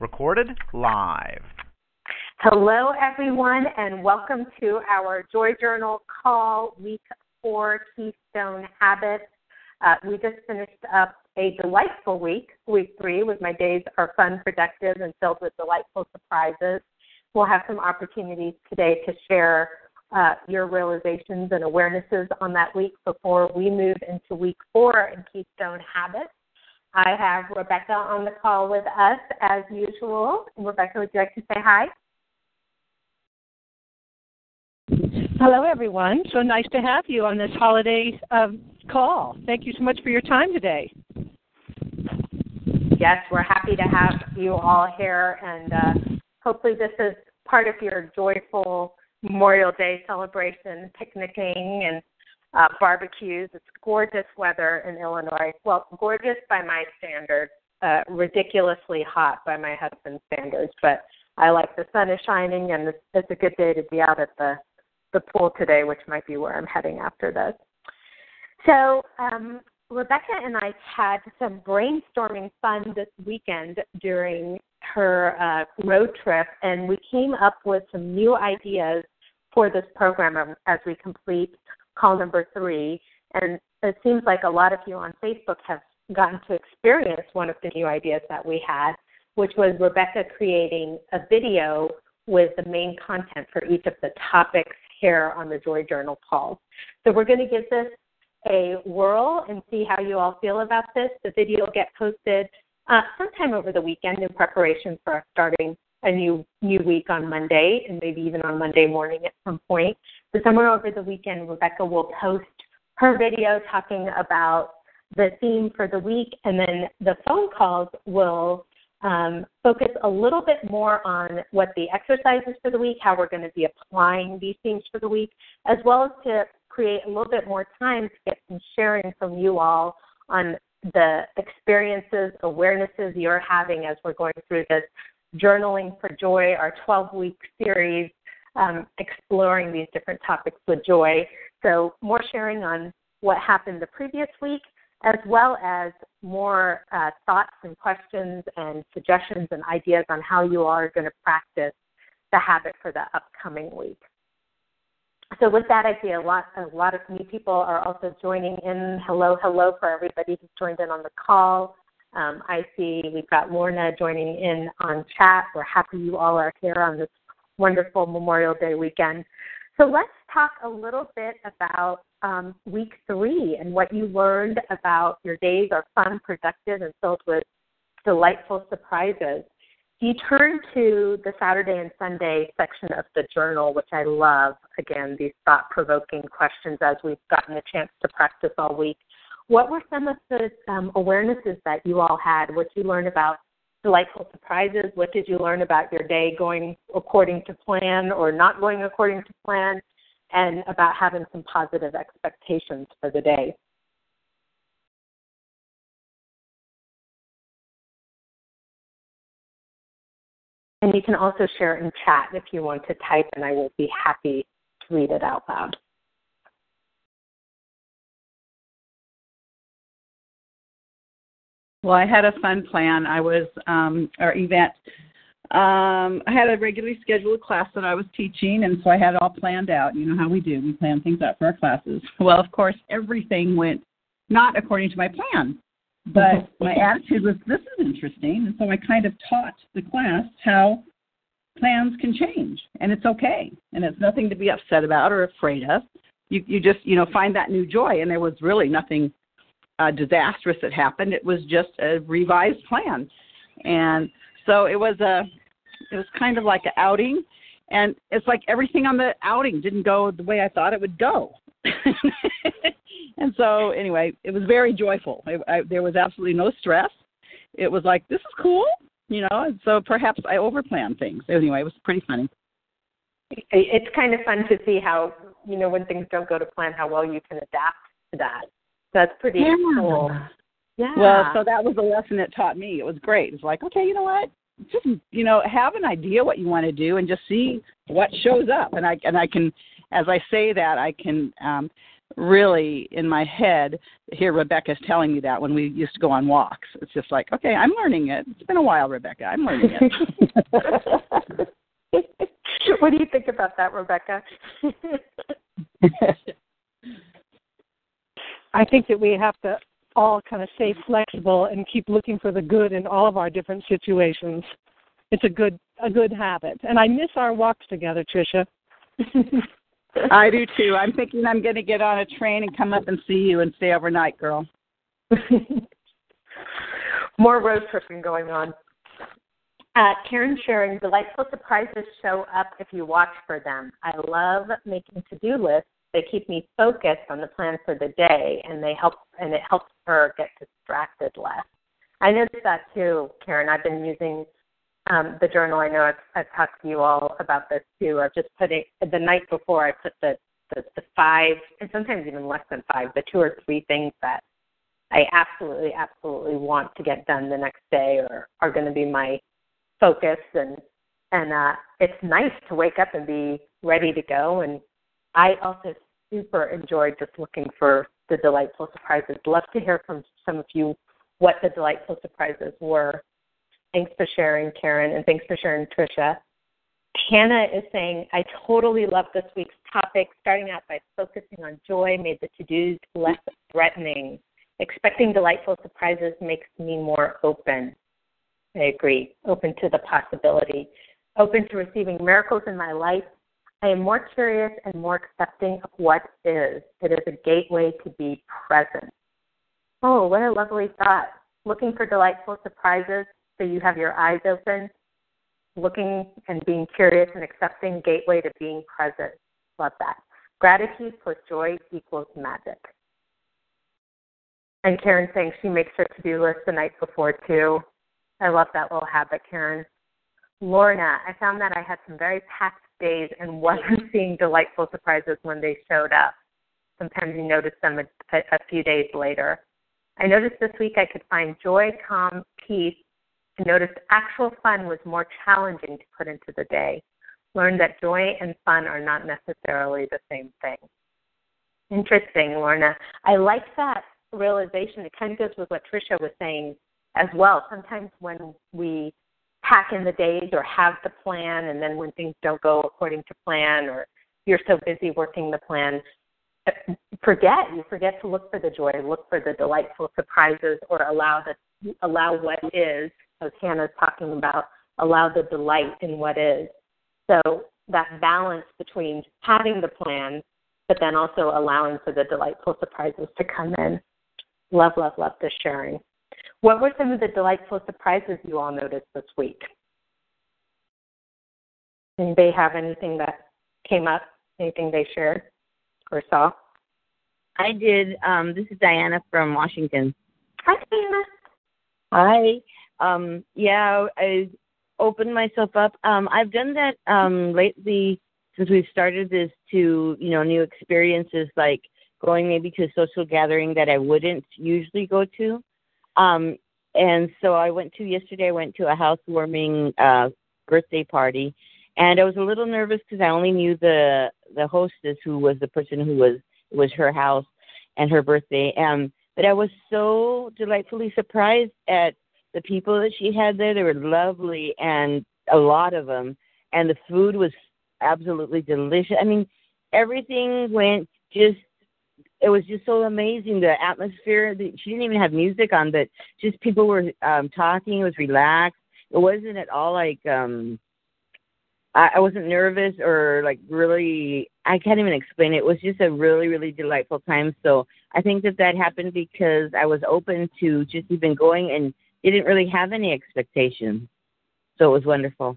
Recorded live. Hello, everyone, and welcome to our Joy Journal call, week four, Keystone Habits. Uh, we just finished up a delightful week, week three, with my days are fun, productive, and filled with delightful surprises. We'll have some opportunities today to share uh, your realizations and awarenesses on that week before we move into week four in Keystone Habits. I have Rebecca on the call with us as usual. Rebecca, would you like to say hi? Hello, everyone. So nice to have you on this holiday um, call. Thank you so much for your time today. Yes, we're happy to have you all here, and uh, hopefully, this is part of your joyful Memorial Day celebration, picnicking, and uh, barbecues. It's gorgeous weather in Illinois. Well, gorgeous by my standards, uh, ridiculously hot by my husband's standards, but I like the sun is shining, and it's, it's a good day to be out at the the pool today, which might be where I'm heading after this. So, um, Rebecca and I had some brainstorming fun this weekend during her uh, road trip, and we came up with some new ideas for this program as we complete call number three. And it seems like a lot of you on Facebook have gotten to experience one of the new ideas that we had, which was Rebecca creating a video with the main content for each of the topics here on the Joy Journal calls. So we're going to give this a whirl and see how you all feel about this. The video will get posted uh, sometime over the weekend in preparation for us starting a new new week on Monday and maybe even on Monday morning at some point. But somewhere over the weekend, Rebecca will post her video talking about the theme for the week, and then the phone calls will um, focus a little bit more on what the exercises for the week, how we're going to be applying these themes for the week, as well as to create a little bit more time to get some sharing from you all on the experiences, awarenesses you're having as we're going through this Journaling for Joy, our 12 week series, um, exploring these different topics with joy. So, more sharing on what happened the previous week, as well as more uh, thoughts and questions and suggestions and ideas on how you are going to practice the habit for the upcoming week. So with that, I see a lot a lot of new people are also joining in. Hello, hello for everybody who's joined in on the call. Um, I see we've got Lorna joining in on chat. We're happy you all are here on this wonderful Memorial Day weekend. So let's talk a little bit about um, week three and what you learned about your days are fun, productive, and filled with delightful surprises. You turn to the Saturday and Sunday section of the journal, which I love. Again, these thought provoking questions as we've gotten a chance to practice all week. What were some of the um, awarenesses that you all had? What you learned about delightful surprises? What did you learn about your day going according to plan or not going according to plan? And about having some positive expectations for the day. And you can also share it in chat if you want to type, and I will be happy to read it out loud. Well, I had a fun plan. I was um, our event. Um, I had a regularly scheduled class that I was teaching, and so I had it all planned out. You know how we do; we plan things out for our classes. Well, of course, everything went not according to my plan. But my attitude was, this is interesting. And so I kind of taught the class how plans can change and it's okay. And it's nothing to be upset about or afraid of. You, you just, you know, find that new joy. And there was really nothing uh, disastrous that happened. It was just a revised plan. And so it was a, it was kind of like an outing. And it's like everything on the outing didn't go the way I thought it would go. And so, anyway, it was very joyful. I, there was absolutely no stress. It was like, this is cool, you know. And so perhaps I overplanned things. Anyway, it was pretty funny. It's kind of fun to see how you know when things don't go to plan, how well you can adapt to that. That's pretty Yeah. cool. Yeah. Well, so that was a lesson it taught me. It was great. It's like, okay, you know what? Just you know, have an idea what you want to do and just see what shows up. And I and I can as I say that, I can um really in my head hear Rebecca's telling me that when we used to go on walks. It's just like, okay, I'm learning it. It's been a while, Rebecca. I'm learning it. what do you think about that, Rebecca? I think that we have to all kind of stay flexible and keep looking for the good in all of our different situations. It's a good a good habit. And I miss our walks together, Tricia. I do too. I'm thinking I'm going to get on a train and come up and see you and stay overnight, girl. More road tripping going on. Uh, Karen sharing delightful surprises show up if you watch for them. I love making to-do lists. They keep me focused on the plan for the day, and they help and it helps her get distracted less. I noticed that too, Karen. I've been using um, the journal. I know I've, I've talked to you all about this too. I've just put it the night before. I put the, the the five, and sometimes even less than five, the two or three things that I absolutely, absolutely want to get done the next day, or are going to be my focus. And and uh, it's nice to wake up and be ready to go. And I also super enjoyed just looking for the delightful surprises. Love to hear from some of you what the delightful surprises were. Thanks for sharing, Karen, and thanks for sharing, Tricia. Hannah is saying, I totally love this week's topic. Starting out by focusing on joy made the to dos less threatening. Expecting delightful surprises makes me more open. I agree. Open to the possibility. Open to receiving miracles in my life. I am more curious and more accepting of what is. It is a gateway to be present. Oh, what a lovely thought. Looking for delightful surprises so you have your eyes open. Looking and being curious and accepting, gateway to being present. Love that. Gratitude plus joy equals magic. And Karen saying she makes her to do list the night before too. I love that little habit, Karen. Lorna, I found that I had some very packed days and wasn't seeing delightful surprises when they showed up. Sometimes you notice them a, a few days later. I noticed this week I could find joy, calm, peace, and noticed actual fun was more challenging to put into the day. Learned that joy and fun are not necessarily the same thing. Interesting, Lorna. I like that realization. It kind of goes with what Tricia was saying as well. Sometimes when we pack in the days or have the plan, and then when things don't go according to plan, or you're so busy working the plan, uh, forget you forget to look for the joy, look for the delightful surprises, or allow the allow what is, as Hannah's talking about, allow the delight in what is. So that balance between having the plan, but then also allowing for the delightful surprises to come in. Love, love, love the sharing. What were some of the delightful surprises you all noticed this week? Anybody have anything that came up? Anything they shared or saw? I did. Um, this is Diana from Washington. Hi, Diana. Hi. Um, yeah, I opened myself up. Um, I've done that um, lately since we've started this to you know new experiences like going maybe to a social gathering that I wouldn't usually go to. Um, and so I went to yesterday. I went to a housewarming uh, birthday party, and I was a little nervous because I only knew the the hostess, who was the person who was was her house and her birthday. Um, but I was so delightfully surprised at the people that she had there. They were lovely, and a lot of them, and the food was absolutely delicious. I mean, everything went just it was just so amazing the atmosphere she didn't even have music on but just people were um talking it was relaxed it wasn't at all like um I, I wasn't nervous or like really I can't even explain it. It was just a really really delightful time. So I think that that happened because I was open to just even going and didn't really have any expectations. So it was wonderful.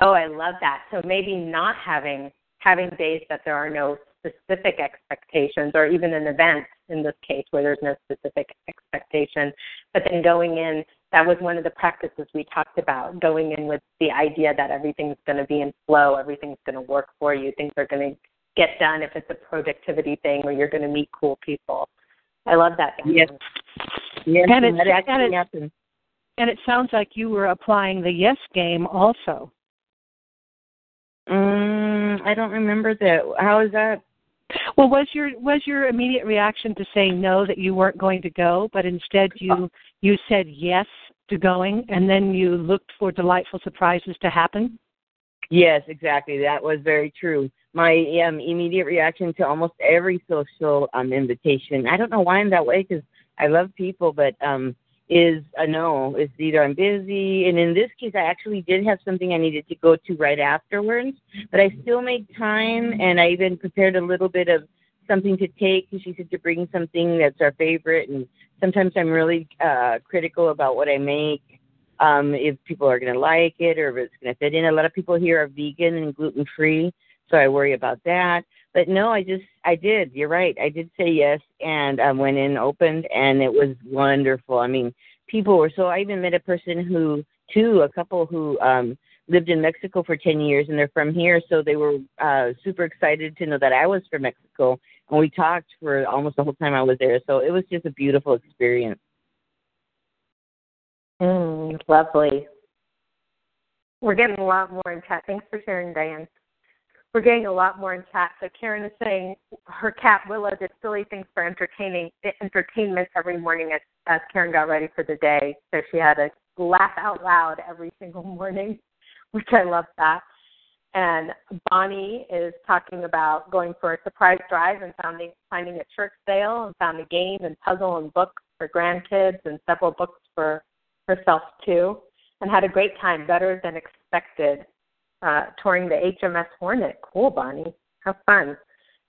Oh, I love that. So maybe not having having days that there are no specific expectations, or even an event in this case where there's no specific expectation. But then going in, that was one of the practices we talked about, going in with the idea that everything's going to be in flow, everything's going to work for you, things are going to get done if it's a productivity thing or you're going to meet cool people. I love that. Yes. Yes, And and it's- that actually and it- And it sounds like you were applying the yes game also. Mm, I don't remember that. How is that? Well, was your was your immediate reaction to say no that you weren't going to go, but instead you you said yes to going, and then you looked for delightful surprises to happen? Yes, exactly. That was very true. My um, immediate reaction to almost every social um, invitation, I don't know why I'm that way because I love people, but um, is a no. It's either I'm busy, and in this case, I actually did have something I needed to go to right afterwards, but I still made time, and I even prepared a little bit of something to take. She said to bring something that's our favorite, and sometimes I'm really uh, critical about what I make um, if people are going to like it or if it's going to fit in. A lot of people here are vegan and gluten free, so I worry about that. But no, I just I did. You're right. I did say yes, and I went in, opened, and it was wonderful. I mean, people were so. I even met a person who, too, a couple who um lived in Mexico for 10 years and they're from here, so they were uh super excited to know that I was from Mexico, and we talked for almost the whole time I was there. So it was just a beautiful experience. Mm, lovely. We're getting a lot more in chat. Thanks for sharing, Diane. We're getting a lot more in chat. So Karen is saying her cat Willow did silly things for entertaining entertainment every morning as, as Karen got ready for the day. So she had to laugh out loud every single morning, which I love that. And Bonnie is talking about going for a surprise drive and finding finding a church sale and found a game and puzzle and books for grandkids and several books for herself too, and had a great time, better than expected, uh, touring the HMS Hornet. Cool, Bonnie. Have fun.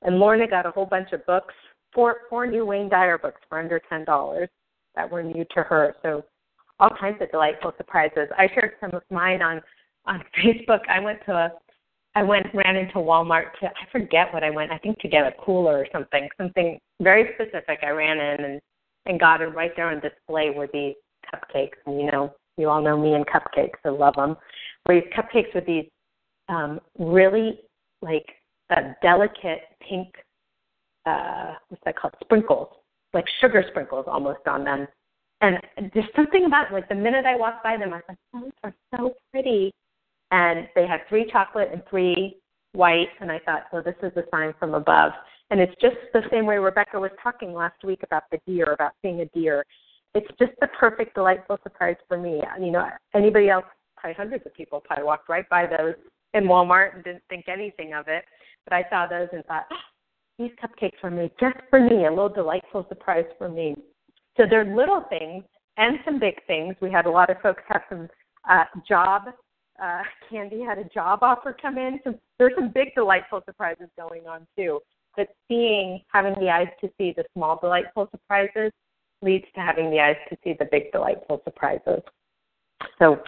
And Lorna got a whole bunch of books, four four new Wayne Dyer books for under ten dollars that were new to her. So all kinds of delightful surprises. I shared some of mine on on Facebook. I went to a I went ran into Walmart to I forget what I went. I think to get a cooler or something, something very specific. I ran in and and got it right there on display were these cupcakes. And you know, you all know me and cupcakes. I love them. Were these cupcakes with these um, really like a delicate pink, uh, what's that called? Sprinkles, like sugar sprinkles almost on them. And there's something about like the minute I walked by them, I was like, oh, these are so pretty. And they had three chocolate and three white, and I thought, well, this is a sign from above. And it's just the same way Rebecca was talking last week about the deer, about seeing a deer. It's just the perfect, delightful surprise for me. You know, anybody else, probably hundreds of people probably walked right by those in Walmart and didn't think anything of it. But I saw those and thought, oh, these cupcakes were made just for me, a little delightful surprise for me. So they're little things and some big things. We had a lot of folks have some uh, job. Uh, Candy had a job offer come in. So there's some big delightful surprises going on too. But seeing, having the eyes to see the small delightful surprises leads to having the eyes to see the big delightful surprises. So,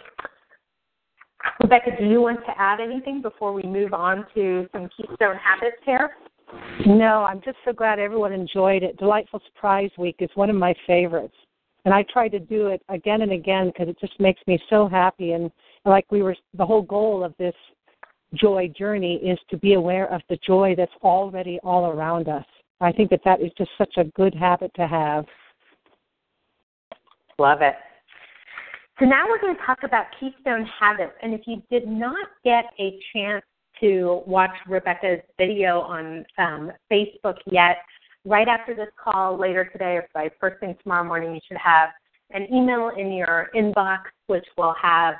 Rebecca, do you want to add anything before we move on to some keystone habits here? No, I'm just so glad everyone enjoyed it. Delightful Surprise Week is one of my favorites. And I try to do it again and again because it just makes me so happy. And like we were, the whole goal of this joy journey is to be aware of the joy that's already all around us. I think that that is just such a good habit to have. Love it. So now we're going to talk about keystone habits. And if you did not get a chance to watch Rebecca's video on um, Facebook yet, right after this call later today or by first thing tomorrow morning, you should have an email in your inbox which will have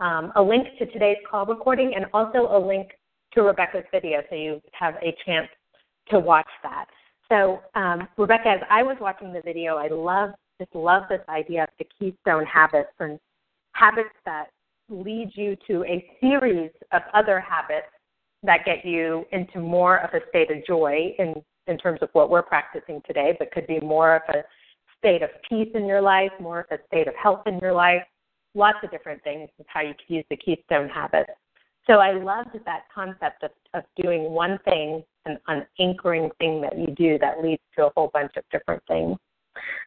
um, a link to today's call recording and also a link to Rebecca's video so you have a chance to watch that. So, um, Rebecca, as I was watching the video, I love just love this idea of the keystone habits and habits that lead you to a series of other habits that get you into more of a state of joy in, in terms of what we're practicing today, but could be more of a state of peace in your life, more of a state of health in your life, lots of different things is how you can use the keystone habits. So I loved that concept of, of doing one thing, an, an anchoring thing that you do that leads to a whole bunch of different things.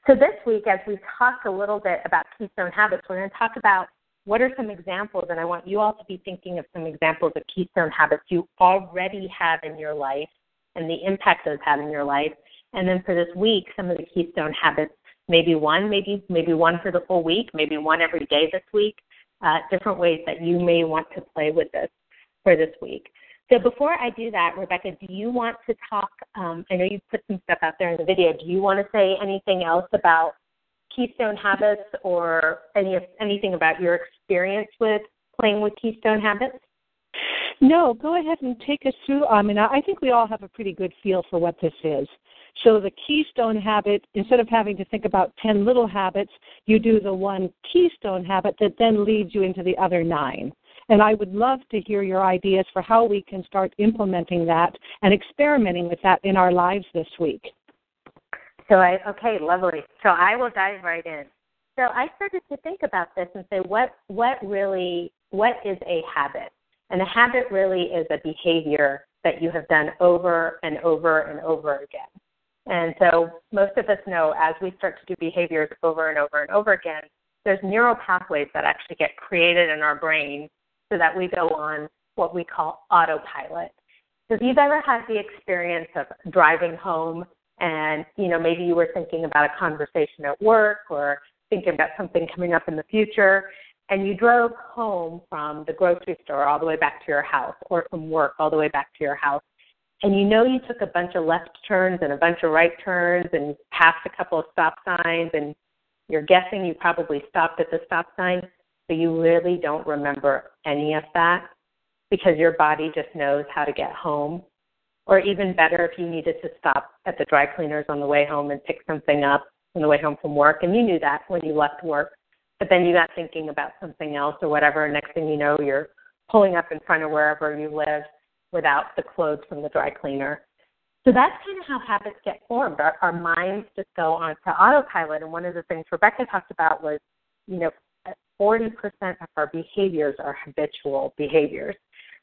So this week, as we talk a little bit about keystone habits, we're going to talk about what are some examples, and I want you all to be thinking of some examples of keystone habits you already have in your life and the impact those have in your life. And then for this week, some of the keystone habits, maybe one, maybe maybe one for the full week, maybe one every day this week, uh, different ways that you may want to play with this for this week. So before I do that, Rebecca, do you want to talk? Um, I know you put some stuff out there in the video. Do you want to say anything else about Keystone Habits or any anything about your experience with playing with Keystone Habits? No, go ahead and take us through. I mean, I think we all have a pretty good feel for what this is. So the keystone habit, instead of having to think about 10 little habits, you do the one keystone habit that then leads you into the other nine. And I would love to hear your ideas for how we can start implementing that and experimenting with that in our lives this week. So I okay, lovely. So I will dive right in. So I started to think about this and say what what really what is a habit? And a habit really is a behavior that you have done over and over and over again. And so most of us know as we start to do behaviors over and over and over again, there's neural pathways that actually get created in our brain so that we go on what we call autopilot. So if you've ever had the experience of driving home and, you know, maybe you were thinking about a conversation at work or thinking about something coming up in the future and you drove home from the grocery store all the way back to your house or from work all the way back to your house and you know you took a bunch of left turns and a bunch of right turns and passed a couple of stop signs and you're guessing you probably stopped at the stop sign but you really don't remember any of that because your body just knows how to get home. Or even better, if you needed to stop at the dry cleaners on the way home and pick something up on the way home from work, and you knew that when you left work, but then you got thinking about something else or whatever, and next thing you know, you're pulling up in front of wherever you live without the clothes from the dry cleaner. So that's kind of how habits get formed. Our, our minds just go on to autopilot. And one of the things Rebecca talked about was, you know, 40% of our behaviors are habitual behaviors.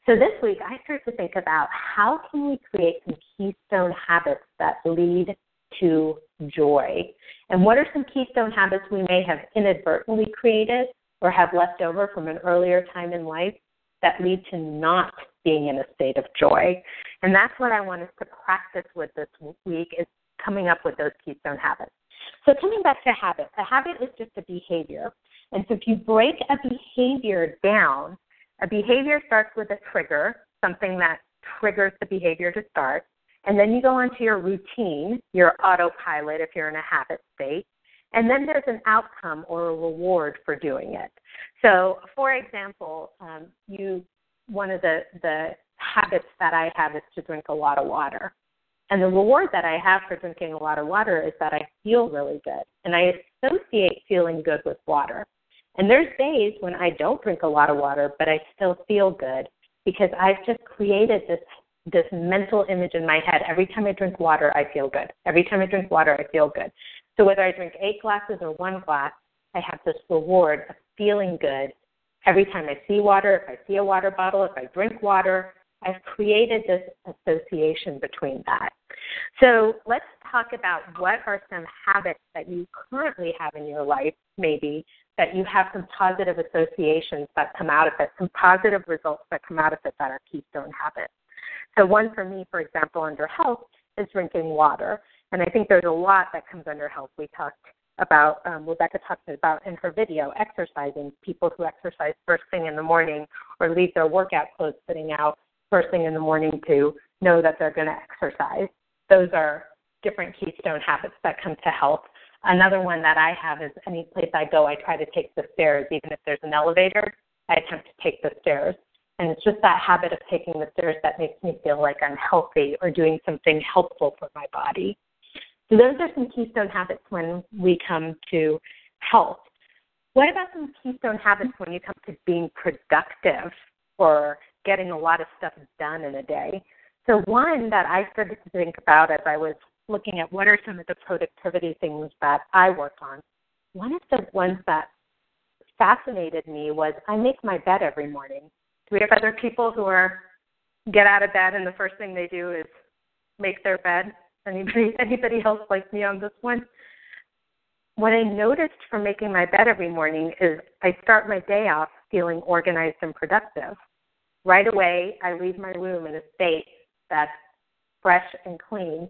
So this week, I started to think about how can we create some keystone habits that lead to joy, and what are some keystone habits we may have inadvertently created or have left over from an earlier time in life that lead to not being in a state of joy. And that's what I want us to practice with this week is coming up with those keystone habits. So coming back to habit, a habit is just a behavior. And so if you break a behavior down, a behavior starts with a trigger, something that triggers the behavior to start. And then you go on to your routine, your autopilot if you're in a habit state. And then there's an outcome or a reward for doing it. So, for example, um, you one of the, the habits that I have is to drink a lot of water. And the reward that I have for drinking a lot of water is that I feel really good. And I associate feeling good with water. And there's days when I don't drink a lot of water, but I still feel good because I've just created this this mental image in my head. Every time I drink water, I feel good. Every time I drink water, I feel good. So whether I drink eight glasses or one glass, I have this reward of feeling good. Every time I see water, if I see a water bottle, if I drink water, I've created this association between that. So let's talk about what are some habits that you currently have in your life, maybe, that you have some positive associations that come out of it, some positive results that come out of it that are keystone habits. So, one for me, for example, under health is drinking water. And I think there's a lot that comes under health. We talked about, um, Rebecca talked about in her video, exercising, people who exercise first thing in the morning or leave their workout clothes sitting out first thing in the morning to know that they're going to exercise. Those are different keystone habits that come to health. Another one that I have is any place I go, I try to take the stairs. Even if there's an elevator, I attempt to take the stairs. And it's just that habit of taking the stairs that makes me feel like I'm healthy or doing something helpful for my body. So those are some keystone habits when we come to health. What about some keystone habits when you come to being productive or getting a lot of stuff done in a day? So one that I started to think about as I was looking at what are some of the productivity things that I work on, one of the ones that fascinated me was I make my bed every morning. Do we have other people who are get out of bed and the first thing they do is make their bed? Anybody anybody else like me on this one? What I noticed from making my bed every morning is I start my day off feeling organized and productive. Right away, I leave my room in a state that's fresh and clean.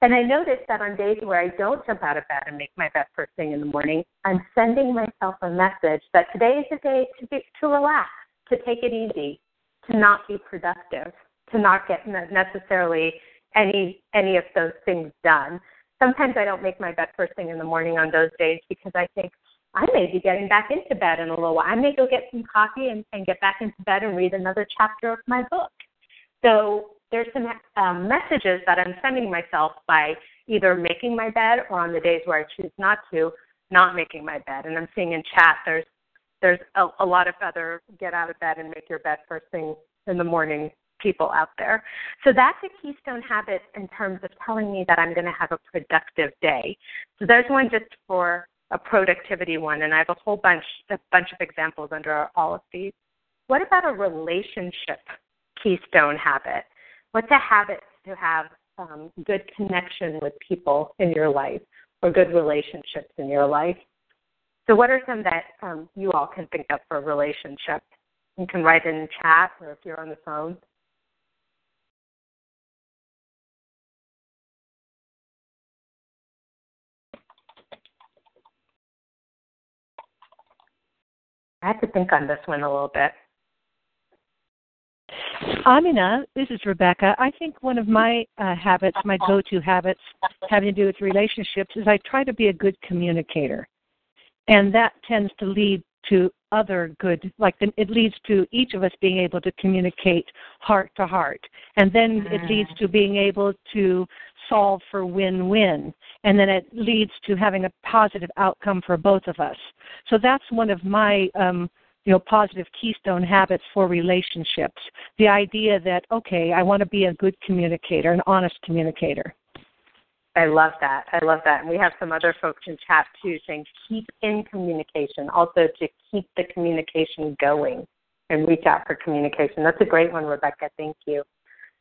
And I notice that on days where I don't jump out of bed and make my bed first thing in the morning, I'm sending myself a message that today is a day to be, to relax, to take it easy, to not be productive, to not get necessarily any any of those things done. Sometimes I don't make my bed first thing in the morning on those days because I think I may be getting back into bed in a little while. I may go get some coffee and, and get back into bed and read another chapter of my book. So there's some um, messages that I'm sending myself by either making my bed or on the days where I choose not to, not making my bed. And I'm seeing in chat there's there's a, a lot of other get out of bed and make your bed first thing in the morning people out there. So that's a keystone habit in terms of telling me that I'm going to have a productive day. So there's one just for a productivity one, and I have a whole bunch a bunch of examples under all of these. What about a relationship keystone habit? What's a habit to have um, good connection with people in your life or good relationships in your life? So, what are some that um, you all can think of for a relationship? You can write in chat or if you're on the phone. I have to think on this one a little bit. Amina, this is Rebecca. I think one of my uh, habits, my go to habits having to do with relationships, is I try to be a good communicator. And that tends to lead to other good, like it leads to each of us being able to communicate heart to heart. And then it leads to being able to solve for win win. And then it leads to having a positive outcome for both of us. So that's one of my um, you know positive keystone habits for relationships. The idea that okay i want to be a good communicator an honest communicator. I love that. I love that. And we have some other folks in chat too saying keep in communication also to keep the communication going and reach out for communication. That's a great one rebecca. Thank you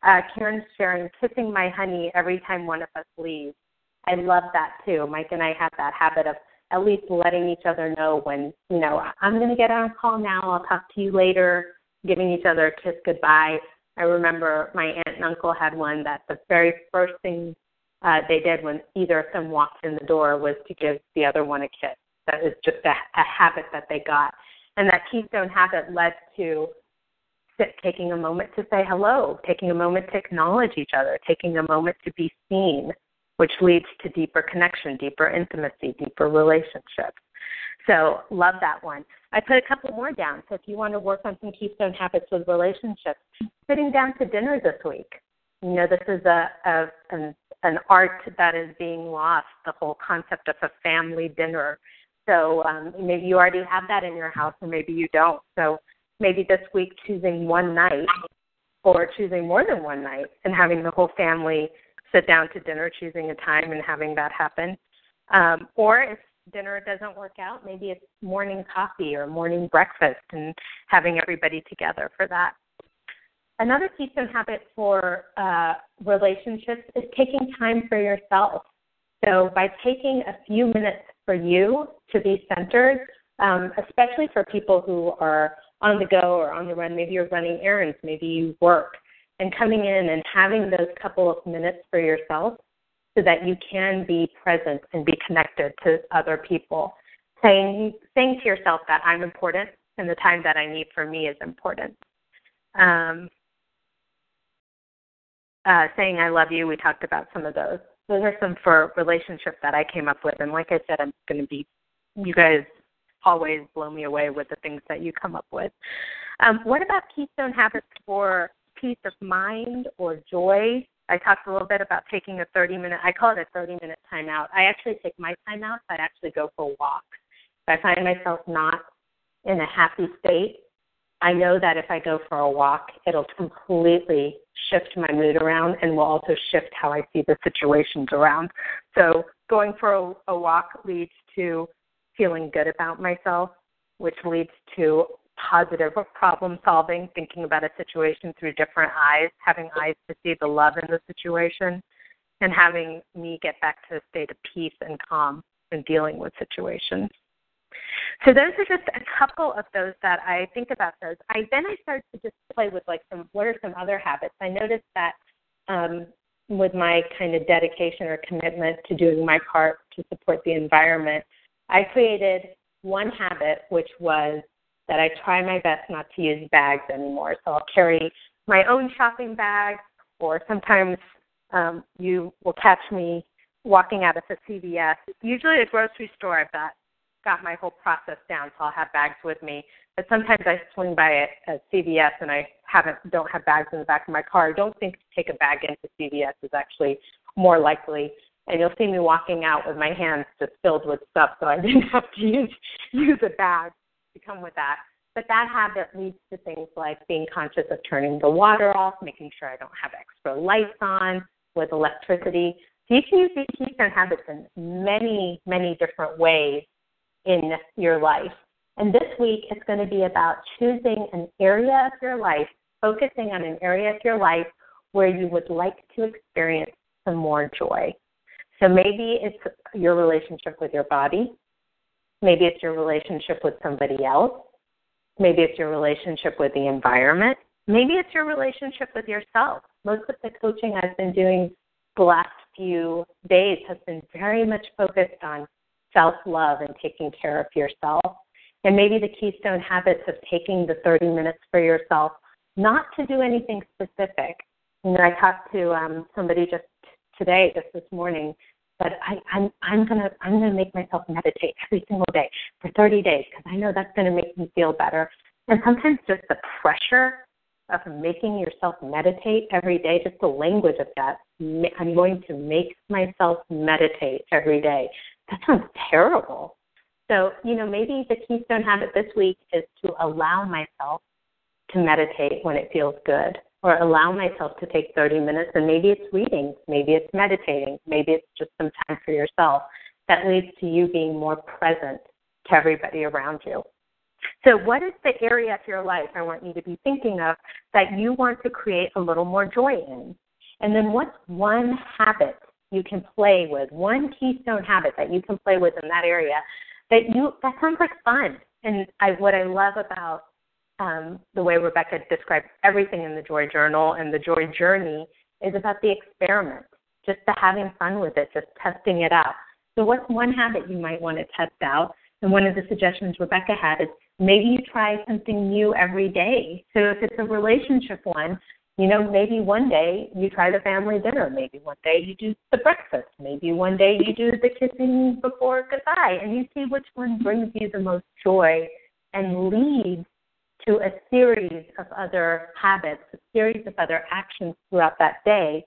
uh, karen's sharing kissing my honey every time one of us leaves i love that too mike and i have that habit of at least letting each other know when, you know, I'm going to get on a call now, I'll talk to you later, giving each other a kiss goodbye. I remember my aunt and uncle had one that the very first thing uh, they did when either of them walked in the door was to give the other one a kiss. That is just a, a habit that they got. And that keystone habit led to taking a moment to say hello, taking a moment to acknowledge each other, taking a moment to be seen, which leads to deeper connection, deeper intimacy, deeper relationships. So, love that one. I put a couple more down. So, if you want to work on some keystone habits with relationships, sitting down to dinner this week. You know, this is a, a an, an art that is being lost. The whole concept of a family dinner. So um, maybe you already have that in your house, or maybe you don't. So maybe this week choosing one night, or choosing more than one night, and having the whole family sit down to dinner, choosing a time and having that happen. Um, or if dinner doesn't work out, maybe it's morning coffee or morning breakfast and having everybody together for that. Another keystone habit for uh, relationships is taking time for yourself. So by taking a few minutes for you to be centered, um, especially for people who are on the go or on the run, maybe you're running errands, maybe you work, and coming in and having those couple of minutes for yourself so that you can be present and be connected to other people. Saying saying to yourself that I'm important and the time that I need for me is important. Um, uh, saying I love you, we talked about some of those. Those are some for relationships that I came up with, and like I said, I'm going to be. You guys always blow me away with the things that you come up with. Um, what about keystone habits for peace of mind or joy. I talked a little bit about taking a 30 minute, I call it a 30 minute timeout. I actually take my timeout, I actually go for walks. If I find myself not in a happy state, I know that if I go for a walk, it'll completely shift my mood around and will also shift how I see the situations around. So going for a, a walk leads to feeling good about myself, which leads to positive problem solving, thinking about a situation through different eyes, having eyes to see the love in the situation, and having me get back to a state of peace and calm in dealing with situations. So those are just a couple of those that I think about those. I then I started to just play with like some what are some other habits. I noticed that um, with my kind of dedication or commitment to doing my part to support the environment, I created one habit which was that I try my best not to use bags anymore. So I'll carry my own shopping bag, or sometimes um, you will catch me walking out of a CVS. Usually, a grocery store, I've got got my whole process down, so I'll have bags with me. But sometimes I swing by it at CVS and I haven't don't have bags in the back of my car. I don't think to take a bag into CVS is actually more likely. And you'll see me walking out with my hands just filled with stuff, so I didn't have to use use a bag to come with that. But that habit leads to things like being conscious of turning the water off, making sure I don't have extra lights on with electricity. So you can use these keystone habits in many, many different ways in your life. And this week it's going to be about choosing an area of your life, focusing on an area of your life where you would like to experience some more joy. So maybe it's your relationship with your body. Maybe it's your relationship with somebody else. Maybe it's your relationship with the environment. Maybe it's your relationship with yourself. Most of the coaching I've been doing the last few days has been very much focused on self love and taking care of yourself. And maybe the keystone habits of taking the 30 minutes for yourself, not to do anything specific. You know, I talked to um, somebody just today, just this morning, but I, I'm I'm gonna I'm gonna make myself meditate every single day for 30 days because I know that's gonna make me feel better. And sometimes just the pressure of making yourself meditate every day, just the language of that. I'm going to make myself meditate every day that sounds terrible. So, you know, maybe the keystone habit this week is to allow myself to meditate when it feels good, or allow myself to take 30 minutes, and maybe it's reading, maybe it's meditating, maybe it's just some time for yourself. That leads to you being more present to everybody around you. So, what is the area of your life I want you to be thinking of that you want to create a little more joy in? And then, what's one habit you can play with, one keystone habit that you can play with in that area that you that sounds like fun. And I what I love about um, the way Rebecca described everything in the Joy Journal and the Joy Journey is about the experiment, just the having fun with it, just testing it out. So, what's one habit you might want to test out? And one of the suggestions Rebecca had is maybe you try something new every day. So, if it's a relationship one, you know, maybe one day you try the family dinner. Maybe one day you do the breakfast. Maybe one day you do the kissing before goodbye. And you see which one brings you the most joy and leads to a series of other habits, a series of other actions throughout that day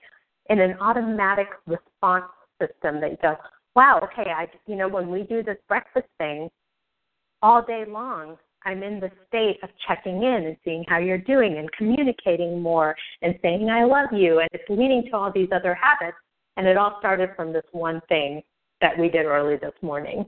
in an automatic response system that goes, go, wow, okay, I, you know, when we do this breakfast thing all day long, I'm in the state of checking in and seeing how you're doing and communicating more and saying I love you and it's leading to all these other habits and it all started from this one thing that we did early this morning.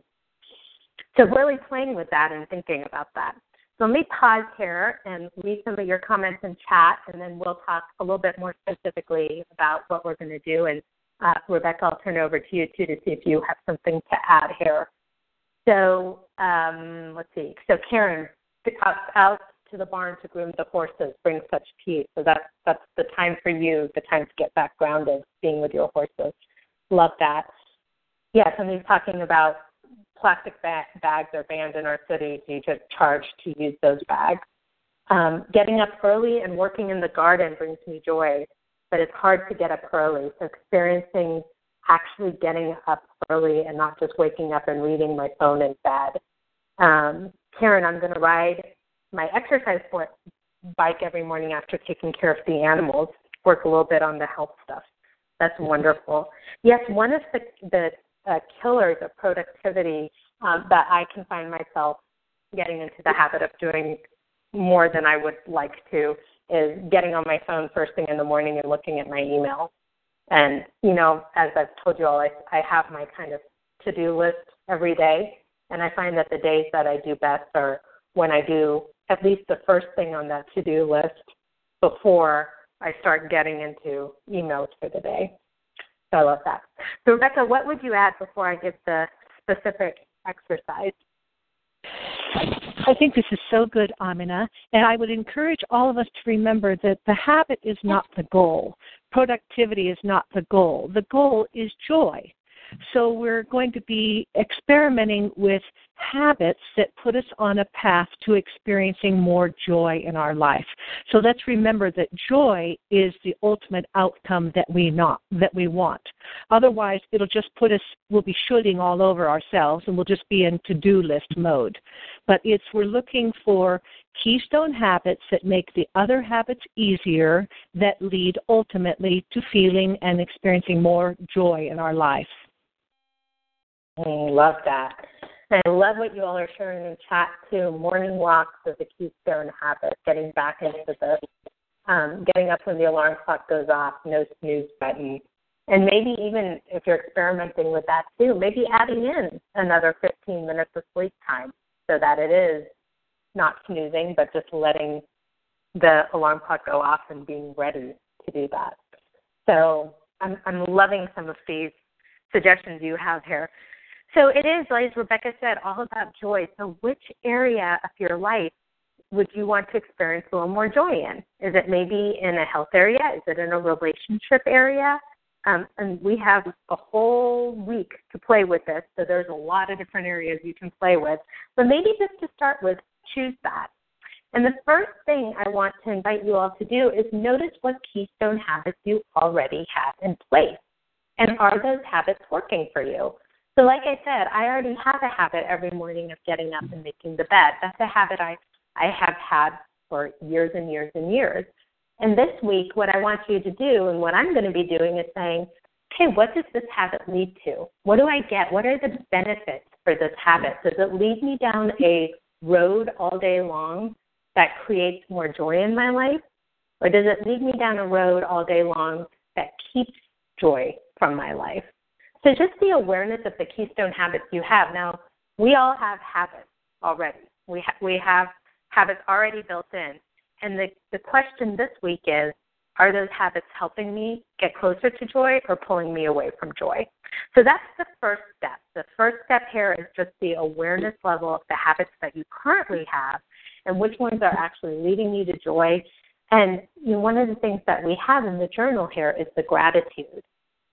So really playing with that and thinking about that. So let me pause here and read some of your comments in chat and then we'll talk a little bit more specifically about what we're going to do and uh, Rebecca, I'll turn it over to you too to see if you have something to add here. So um, let's see. So Karen, out, out to the barn to groom the horses brings such peace. So that's that's the time for you, the time to get back grounded, being with your horses. Love that. And he's talking about plastic bag, bags are banned in our city. You get charged to use those bags. Um, getting up early and working in the garden brings me joy, but it's hard to get up early. So experiencing actually getting up early and not just waking up and reading my phone in bed. Um, Karen, I'm going to ride my exercise bike every morning after taking care of the animals. Work a little bit on the health stuff. That's wonderful. Yes, one of the, the killers of productivity um, that I can find myself getting into the habit of doing more than I would like to is getting on my phone first thing in the morning and looking at my email. And, you know, as I've told you all, I, I have my kind of to do list every day. And I find that the days that I do best are when I do at least the first thing on that to do list before I start getting into emails for the day. I love that. So, Rebecca, what would you add before I get the specific exercise? I think this is so good, Amina. And I would encourage all of us to remember that the habit is not the goal. Productivity is not the goal. The goal is joy. So we're going to be experimenting with habits that put us on a path to experiencing more joy in our life. So let's remember that joy is the ultimate outcome that we not that we want. Otherwise, it'll just put us we'll be shooting all over ourselves and we'll just be in to-do list mode. But it's we're looking for keystone habits that make the other habits easier that lead ultimately to feeling and experiencing more joy in our life. I love that. And I love what you all are sharing in chat too. Morning walks is a keystone habit. Getting back into the um, getting up when the alarm clock goes off, no snooze button. And maybe even if you're experimenting with that too, maybe adding in another 15 minutes of sleep time so that it is not snoozing, but just letting the alarm clock go off and being ready to do that. So I'm, I'm loving some of these suggestions you have here. So it is, as Rebecca said, all about joy. So which area of your life would you want to experience a little more joy in? Is it maybe in a health area? Is it in a relationship area? Um, and we have a whole week to play with this, so there's a lot of different areas you can play with. But maybe just to start with, choose that. And the first thing I want to invite you all to do is notice what keystone habits you already have in place. And are those habits working for you? So, like I said, I already have a habit every morning of getting up and making the bed. That's a habit I, I have had for years and years and years. And this week, what I want you to do and what I'm going to be doing is saying, okay, what does this habit lead to? What do I get? What are the benefits for this habit? Does it lead me down a road all day long that creates more joy in my life? Or does it lead me down a road all day long that keeps joy from my life? So just the awareness of the keystone habits you have. Now, we all have habits already. We ha- we have habits already built in. And the, the question this week is, are those habits helping me get closer to joy or pulling me away from joy? So that's the first step. The first step here is just the awareness level of the habits that you currently have and which ones are actually leading you to joy. And you know, one of the things that we have in the journal here is the gratitude.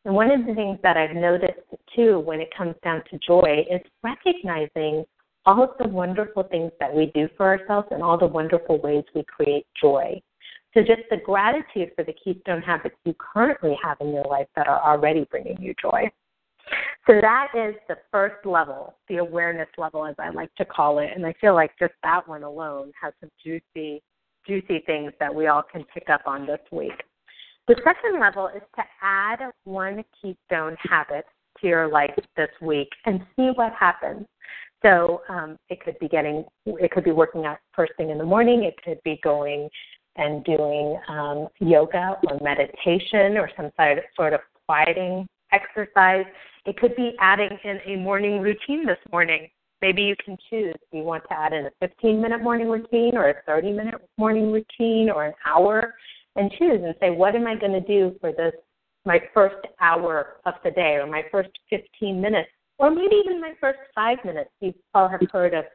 And one of the things that I've noticed too when it comes down to joy is recognizing all of the wonderful things that we do for ourselves and all the wonderful ways we create joy. So just the gratitude for the keystone habits you currently have in your life that are already bringing you joy. So that is the first level, the awareness level, as I like to call it. And I feel like just that one alone has some juicy, juicy things that we all can pick up on this week. The second level is to add one keystone habit to your life this week and see what happens. So um, it could be getting, it could be working out first thing in the morning. It could be going and doing um, yoga or meditation or some sort of, quieting exercise. It could be adding in a morning routine this morning. Maybe you can choose. Do you want to add in a 15 minute morning routine or a 30 minute morning routine or an hour? And choose and say, what am I going to do for this, my first hour of the day or my first 15 minutes or maybe even my first five minutes. You all have heard of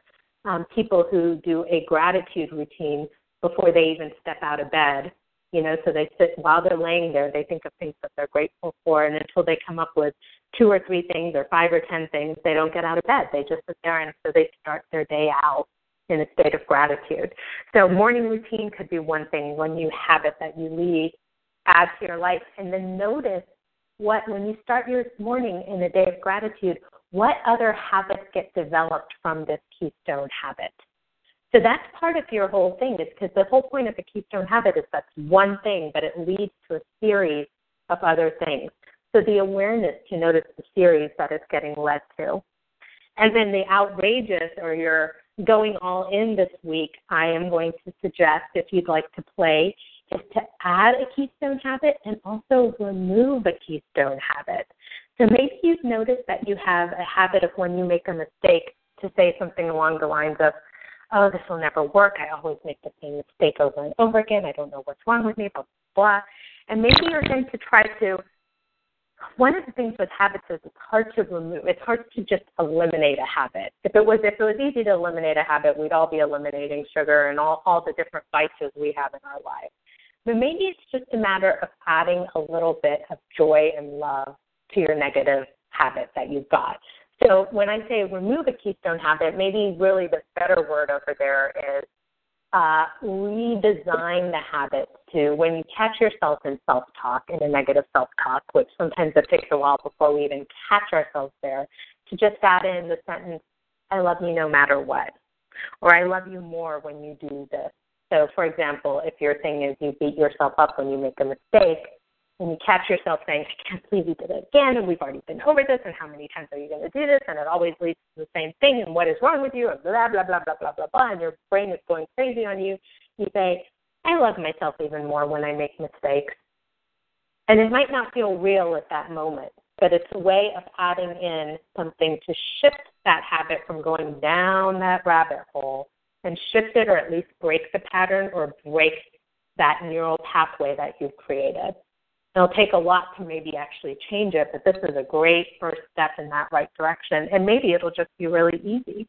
um, people who do a gratitude routine before they even step out of bed. You know, so they sit while they're laying there, they think of things that they're grateful for, and until they come up with two or three things or five or ten things, they don't get out of bed. They just sit there, and so they start their day out in a state of gratitude. So mm-hmm. morning routine could be one thing, one new habit that you lead, add to your life, and then notice what when you start your morning in a day of gratitude, what other habits get developed from this keystone habit. So that's part of your whole thing, is because the whole point of the keystone habit is that's one thing, but it leads to a series of other things. So the awareness to notice the series that it's getting led to. And then the outrageous or your going all in this week, I am going to suggest, if you'd like to play, is to add a keystone habit and also remove a keystone habit. So maybe you've noticed that you have a habit of when you make a mistake to say something along the lines of, oh, this will never work. I always make the same mistake over and over again. I don't know what's wrong with me, blah, blah, blah. And maybe you're going to try to one of the things with habits is it's hard to remove. It's hard to just eliminate a habit. If it was if it was easy to eliminate a habit, we'd all be eliminating sugar and all all the different vices we have in our lives. But maybe it's just a matter of adding a little bit of joy and love to your negative habit that you've got. So when I say remove a keystone habit, maybe really the better word over there is uh, redesign the habits to when you catch yourself in self talk, in a negative self talk, which sometimes it takes a while before we even catch ourselves there, to just add in the sentence, I love you no matter what, or I love you more when you do this. So, for example, if your thing is you beat yourself up when you make a mistake, and you catch yourself saying, I can't believe you did it again, and we've already been over this, and how many times are you going to do this? And it always leads to the same thing, and what is wrong with you? And blah, blah, blah, blah, blah, blah, blah, and your brain is going crazy on you. You say, I love myself even more when I make mistakes. And it might not feel real at that moment, but it's a way of adding in something to shift that habit from going down that rabbit hole and shift it or at least break the pattern or break that neural pathway that you've created. It'll take a lot to maybe actually change it, but this is a great first step in that right direction. And maybe it'll just be really easy.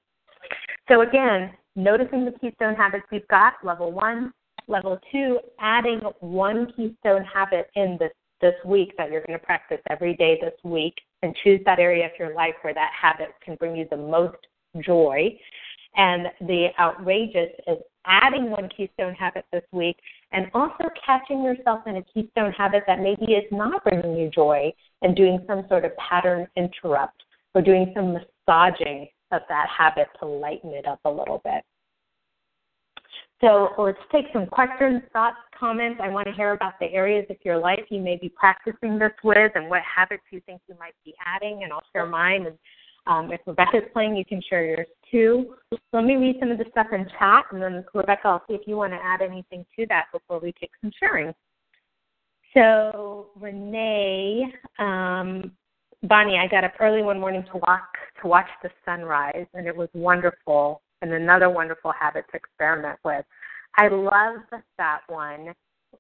So, again, noticing the keystone habits you've got, level one. Level two, adding one keystone habit in this, this week that you're going to practice every day this week and choose that area of your life where that habit can bring you the most joy. And the outrageous is adding one keystone habit this week and also catching yourself in a keystone habit that maybe is not bringing you joy and doing some sort of pattern interrupt or doing some massaging of that habit to lighten it up a little bit. So let's take some questions, thoughts, comments. I want to hear about the areas of your life you may be practicing this with and what habits you think you might be adding, and I'll share mine and um, if Rebecca's playing, you can share yours Let me read some of the stuff in chat, and then Rebecca, I'll see if you want to add anything to that before we take some sharing. So Renee, um, Bonnie, I got up early one morning to walk to watch the sunrise, and it was wonderful, and another wonderful habit to experiment with. I love that one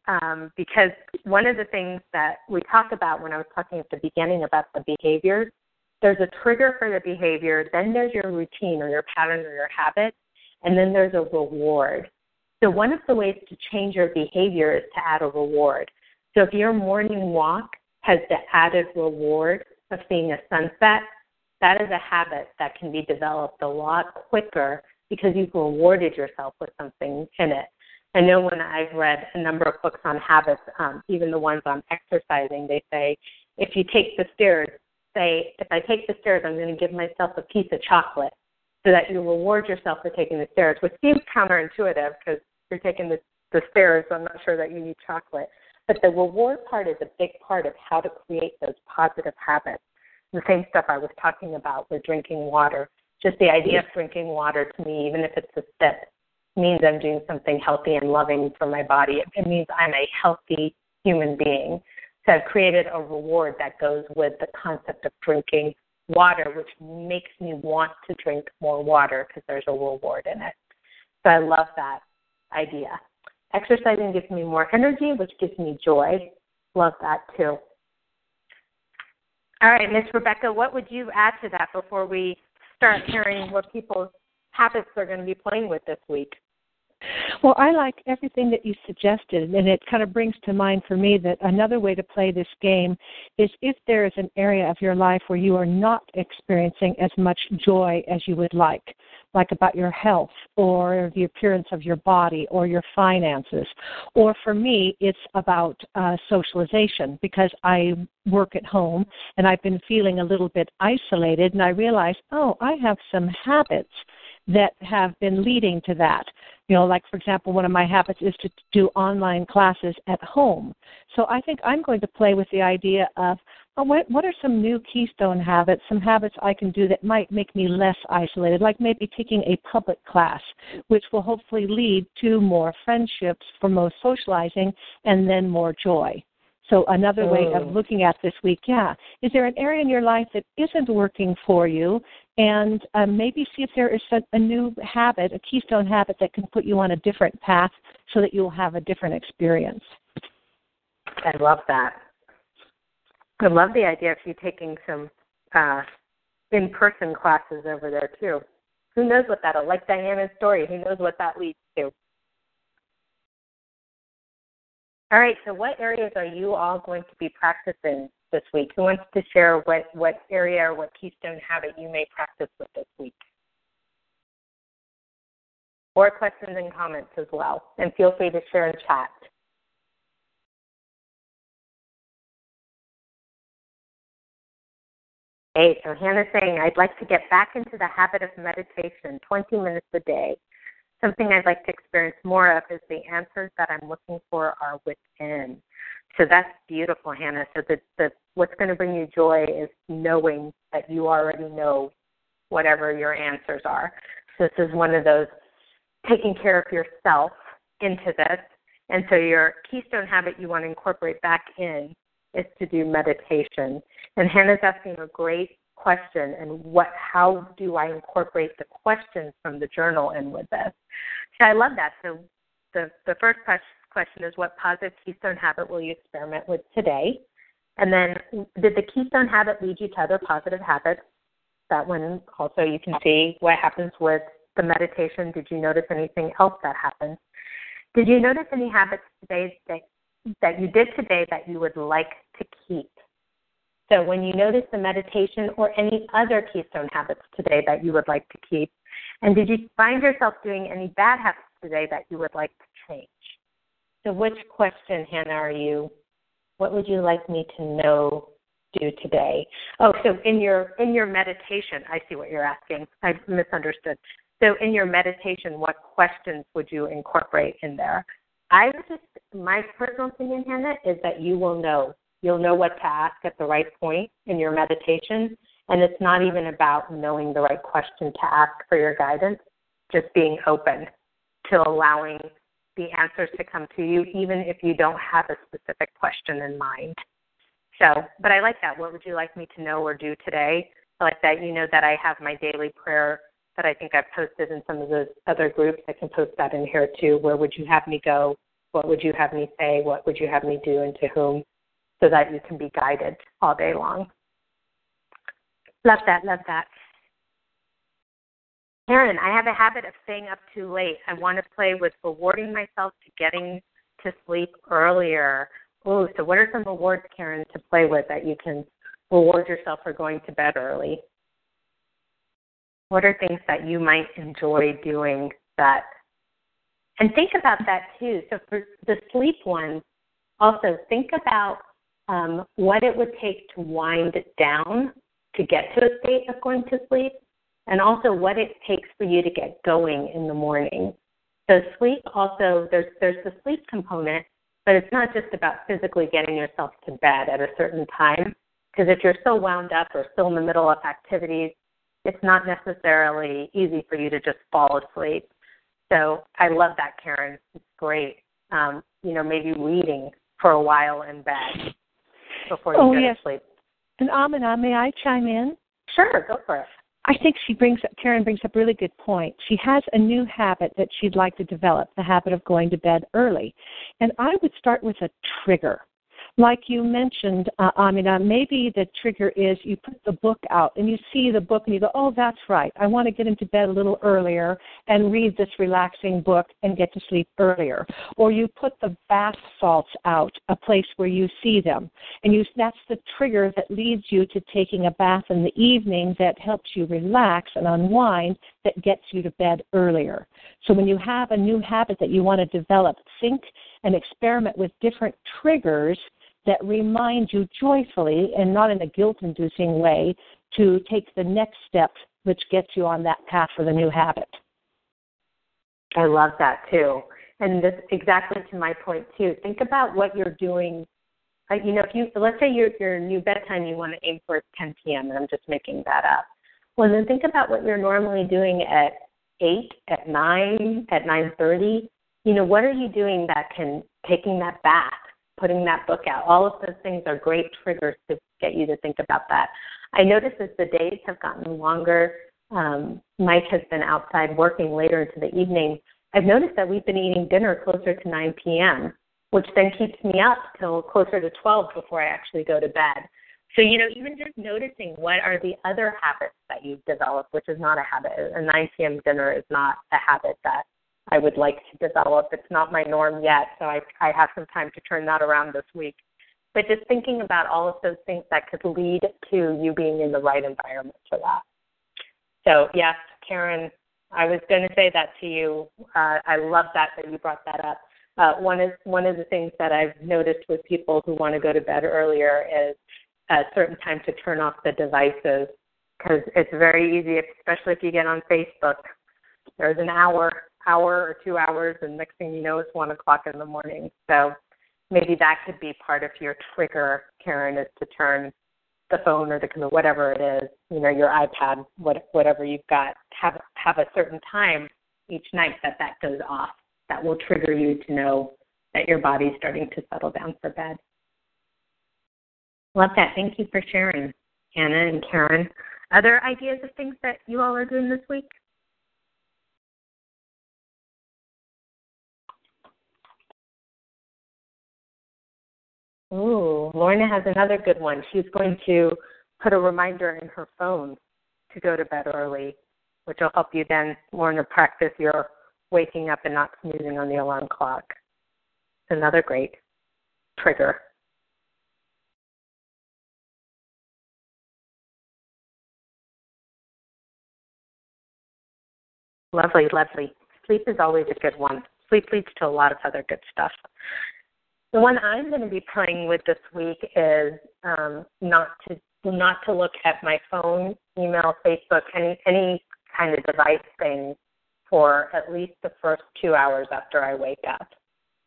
um, because one of the things that we talked about when I was talking at the beginning about the behaviors there's a trigger for the behavior, then there's your routine or your pattern or your habit, and then there's a reward. So one of the ways to change your behavior is to add a reward. So if your morning walk has the added reward of seeing a sunset, that is a habit that can be developed a lot quicker because you've rewarded yourself with something in it. I know when I've read a number of books on habits, um, even the ones on exercising, they say if you take the stairs say, if I take the stairs, I'm going to give myself a piece of chocolate so that you reward yourself for taking the stairs, which seems counterintuitive because you're taking the, the stairs, so I'm not sure that you need chocolate. But the reward part is a big part of how to create those positive habits. The same stuff I was talking about with drinking water. Just the idea of drinking water to me, even if it's a sip, means I'm doing something healthy and loving for my body. It means I'm a healthy human being. So I've created a reward that goes with the concept of drinking water, which makes me want to drink more water because there's a reward in it. So I love that idea. Exercising gives me more energy, which gives me joy. Love that too. All right, Miss Rebecca, what would you add to that before we start hearing what people's habits are going to be playing with this week? Well, I like everything that you suggested, and it kind of brings to mind for me that another way to play this game is if there is an area of your life where you are not experiencing as much joy as you would like, like about your health or the appearance of your body or your finances. Or for me, it's about uh, socialization because I work at home and I've been feeling a little bit isolated, and I realized, oh, I have some habits that have been leading to that. You know, like for example, one of my habits is to do online classes at home. So I think I'm going to play with the idea of oh, what, what are some new keystone habits, some habits I can do that might make me less isolated, like maybe taking a public class, which will hopefully lead to more friendships for most socializing and then more joy. So another way of oh. looking at this week, yeah, is there an area in your life that isn't working for you and um, maybe see if there is a, new habit, a keystone habit that can put you on a different path so that you'll have a different experience. I love that. I love the idea of you taking some uh, in-person classes over there too. Who knows what that'll like Diana's story? Who knows what that leads to? All right. So, what areas are you all going to be practicing this week? Who wants to share what what area or what keystone habit you may practice with this week? Or questions and comments as well, and feel free to share in chat. Hey, so Hannah's saying, I'd like to get back into the habit of meditation 20 minutes a day. Something I'd like to experience more of is the answers that I'm looking for are within. So that's beautiful, Hannah. So the, the what's going to bring you joy is knowing that you already know whatever your answers are. So this is one of those taking care of yourself into this. And so your keystone habit you want to incorporate back in is to do meditation. And Hannah's asking a great question and what how do I incorporate the questions from the journal in with this? So I love that. So the the first question is what positive keystone habit will you experiment with today? And then did the keystone habit lead you to other positive habits? That one also you can see what happens with the meditation. Did you notice anything else that happened? Did you notice any habits today that that you did today that you would like to keep. So when you notice the meditation or any other keystone habits today that you would like to keep, and did you find yourself doing any bad habits today that you would like to change? So which question, Hannah, are you? What would you like me to know do today? Oh, so in your in your meditation, I see what you're asking. I misunderstood. So in your meditation, what questions would you incorporate in there? I would just, my personal opinion, Hannah, is that you will know. You'll know what to ask at the right point in your meditation. And it's not even about knowing the right question to ask for your guidance, just being open to allowing the answers to come to you, even if you don't have a specific question in mind. So, but I like that. What would you like me to know or do today? I like that you know that I have my daily prayer that I think I've posted in some of those other groups. I can post that in here too. Where would you have me go? What would you have me say? What would you have me do and to whom? So that you can be guided all day long. Love that, love that. Karen, I have a habit of staying up too late. I want to play with rewarding myself to getting to sleep earlier. Oh, so what are some rewards, Karen, to play with that you can reward yourself for going to bed early? What are things that you might enjoy doing that? And think about that too. So for the sleep one, also think about um, what it would take to wind down to get to a state of going to sleep, and also what it takes for you to get going in the morning. So sleep also there's there's the sleep component, but it's not just about physically getting yourself to bed at a certain time. Because if you're so wound up or still in the middle of activities, it's not necessarily easy for you to just fall asleep. So I love that, Karen. It's great. Um, you know, maybe reading for a while in bed before oh, you oh, go yes. to sleep. And Amina, may I chime in? Sure, go for it. I think she brings up, Karen brings up a really good point. She has a new habit that she'd like to develop, the habit of going to bed early. And I would start with a trigger like you mentioned, uh, Amina, maybe the trigger is you put the book out and you see the book and you go, oh, that's right. I want to get into bed a little earlier and read this relaxing book and get to sleep earlier. Or you put the bath salts out, a place where you see them. And you, that's the trigger that leads you to taking a bath in the evening that helps you relax and unwind that gets you to bed earlier. So when you have a new habit that you want to develop, think and experiment with different triggers that remind you joyfully and not in a guilt inducing way to take the next step which gets you on that path for the new habit. I love that too. And this exactly to my point too. Think about what you're doing. Uh, you know, if you let's say your your new bedtime you want to aim for 10 p.m. and I'm just making that up. Well, then think about what you're normally doing at eight, at nine, at nine thirty. You know, what are you doing that can taking that bath putting that book out. All of those things are great triggers to get you to think about that. I notice as the days have gotten longer, um, Mike has been outside working later into the evening. I've noticed that we've been eating dinner closer to 9 p.m., which then keeps me up till closer to 12 before I actually go to bed. So, you know, even just noticing what are the other habits that you've developed, which is not a habit. A 9 p.m. dinner is not a habit that I would like to develop. It's not my norm yet, so I, I have some time to turn that around this week. But just thinking about all of those things that could lead to you being in the right environment for that. So, yes, Karen, I was going to say that to you. Uh, I love that that you brought that up. Uh, one is one of the things that I've noticed with people who want to go to bed earlier is a certain time to turn off the devices because it's very easy, especially if you get on Facebook. There's an hour, hour or two hours, and next thing you know, it's one o'clock in the morning. So maybe that could be part of your trigger, Karen, is to turn the phone or the whatever it is, you know, your iPad, what, whatever you've got, have have a certain time each night that that goes off. That will trigger you to know that your body's starting to settle down for bed. Love that. Thank you for sharing, Hannah and Karen. Other ideas of things that you all are doing this week? Ooh, Lorna has another good one. She's going to put a reminder in her phone to go to bed early, which will help you then, Lorna, practice your waking up and not snoozing on the alarm clock. It's another great trigger. Lovely, lovely. Sleep is always a good one. Sleep leads to a lot of other good stuff. The one I'm going to be playing with this week is um, not to not to look at my phone, email, Facebook, any any kind of device thing for at least the first two hours after I wake up.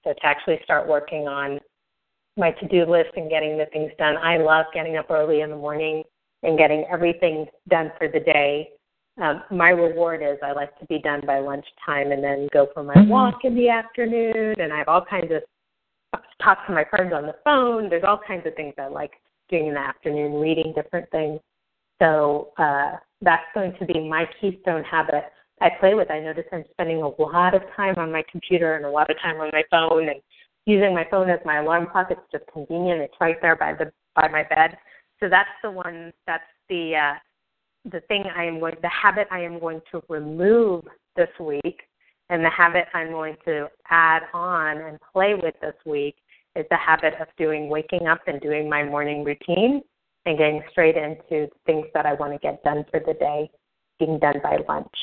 So to actually start working on my to-do list and getting the things done. I love getting up early in the morning and getting everything done for the day um, my reward is I like to be done by lunchtime and then go for my mm-hmm. walk in the afternoon. And I have all kinds of talk to my friends on the phone. There's all kinds of things I like doing in the afternoon, reading different things. So uh, that's going to be my keystone habit. I play with. I notice I'm spending a lot of time on my computer and a lot of time on my phone and using my phone as my alarm clock. It's just convenient. It's right there by the by my bed. So that's the one. That's the uh, the thing I am going, the habit I am going to remove this week, and the habit I'm going to add on and play with this week is the habit of doing waking up and doing my morning routine and getting straight into things that I want to get done for the day, being done by lunch.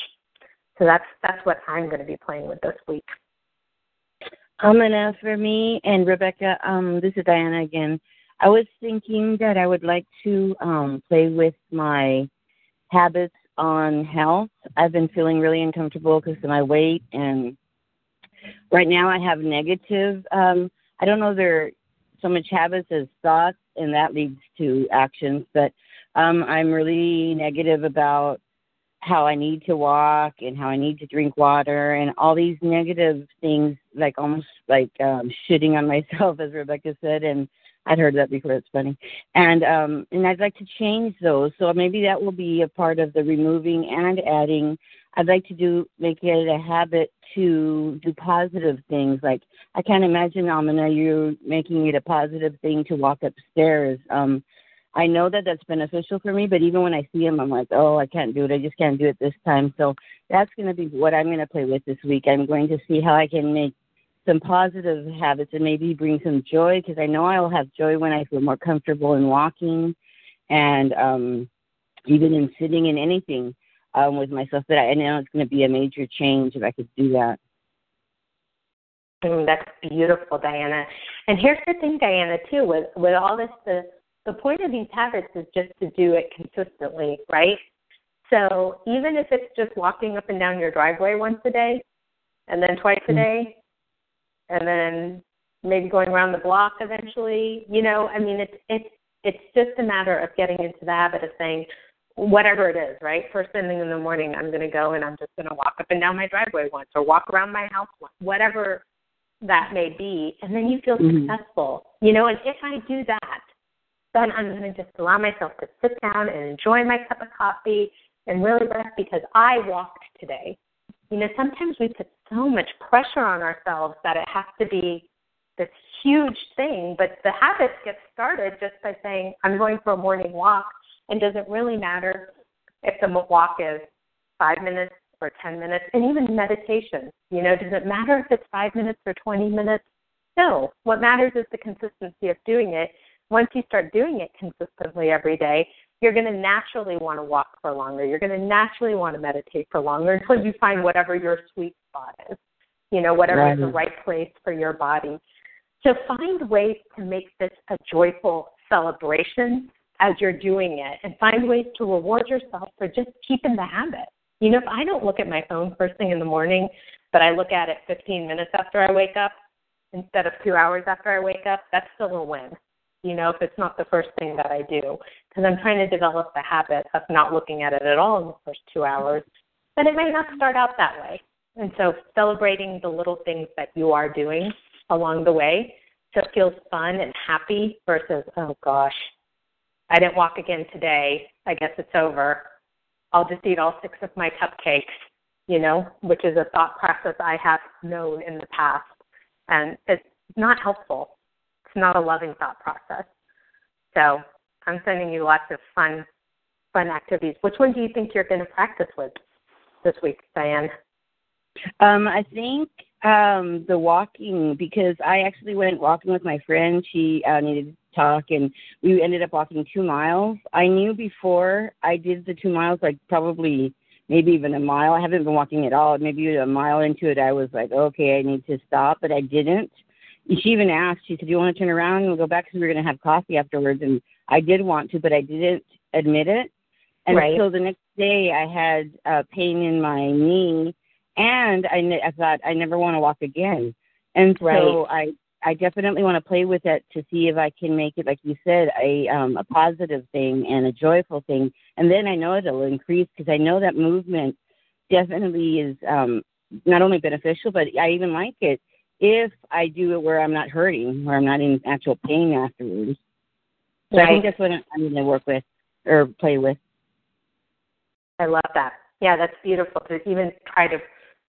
So that's that's what I'm going to be playing with this week. Um, and for me and Rebecca, um, this is Diana again. I was thinking that I would like to um, play with my habits on health. I've been feeling really uncomfortable because of my weight, and right now I have negative. Um, I don't know they're so much habits as thoughts, and that leads to actions. But um, I'm really negative about how I need to walk and how I need to drink water and all these negative things, like almost like um, shitting on myself, as Rebecca said, and I'd heard that before. It's funny, and um, and I'd like to change those. So maybe that will be a part of the removing and adding. I'd like to do make it a habit to do positive things. Like I can't imagine, Amina, you making it a positive thing to walk upstairs. Um, I know that that's beneficial for me, but even when I see him, I'm like, oh, I can't do it. I just can't do it this time. So that's going to be what I'm going to play with this week. I'm going to see how I can make some positive habits and maybe bring some joy because I know I'll have joy when I feel more comfortable in walking and um, even in sitting in anything um, with myself. But I know it's going to be a major change if I could do that. Mm, that's beautiful, Diana. And here's the thing, Diana, too, with with all this, the the point of these habits is just to do it consistently, right? So even if it's just walking up and down your driveway once a day, and then twice a mm. day, and then maybe going around the block eventually. You know, I mean, it's it's it's just a matter of getting into the habit of saying whatever it is, right? First thing in the morning, I'm going to go and I'm just going to walk up and down my driveway once, or walk around my house once, whatever that may be, and then you feel mm-hmm. successful. You know, and if I do that, then I'm going to just allow myself to sit down and enjoy my cup of coffee and really rest because I walked today. You know, sometimes we put so much pressure on ourselves that it has to be this huge thing, but the habit gets started just by saying, I'm going for a morning walk, and does it really matter if the walk is five minutes or 10 minutes, and even meditation. You know, does it matter if it's five minutes or 20 minutes? No. What matters is the consistency of doing it. Once you start doing it consistently every day, you're going to naturally want to walk for longer. You're going to naturally want to meditate for longer until you find whatever your sweet spot is, you know, whatever right. is the right place for your body. So find ways to make this a joyful celebration as you're doing it and find ways to reward yourself for just keeping the habit. You know, if I don't look at my phone first thing in the morning, but I look at it 15 minutes after I wake up instead of two hours after I wake up, that's still a win. You know, if it's not the first thing that I do, because I'm trying to develop the habit of not looking at it at all in the first two hours, but it may not start out that way. And so celebrating the little things that you are doing along the way so it feels fun and happy versus, oh gosh, I didn't walk again today. I guess it's over. I'll just eat all six of my cupcakes, you know, which is a thought process I have known in the past. And it's not helpful. It's not a loving thought process. So I'm sending you lots of fun, fun activities. Which one do you think you're going to practice with this week, Diane? Um, I think um the walking because I actually went walking with my friend. She uh, needed talk and we ended up walking two miles. I knew before I did the two miles, like probably maybe even a mile. I haven't been walking at all. Maybe a mile into it, I was like, okay, I need to stop, but I didn't. And she even asked, she said, do you want to turn around and we'll go back because we were going to have coffee afterwards. And I did want to, but I didn't admit it. And right. so the next day I had uh, pain in my knee and I, I thought I never want to walk again. And so right. I I definitely want to play with it to see if I can make it, like you said, a um, a positive thing and a joyful thing. And then I know it'll increase because I know that movement definitely is um, not only beneficial, but I even like it if I do it where I'm not hurting, where I'm not in actual pain afterwards. So right. I think that's what I'm going to work with or play with. I love that. Yeah, that's beautiful to even try to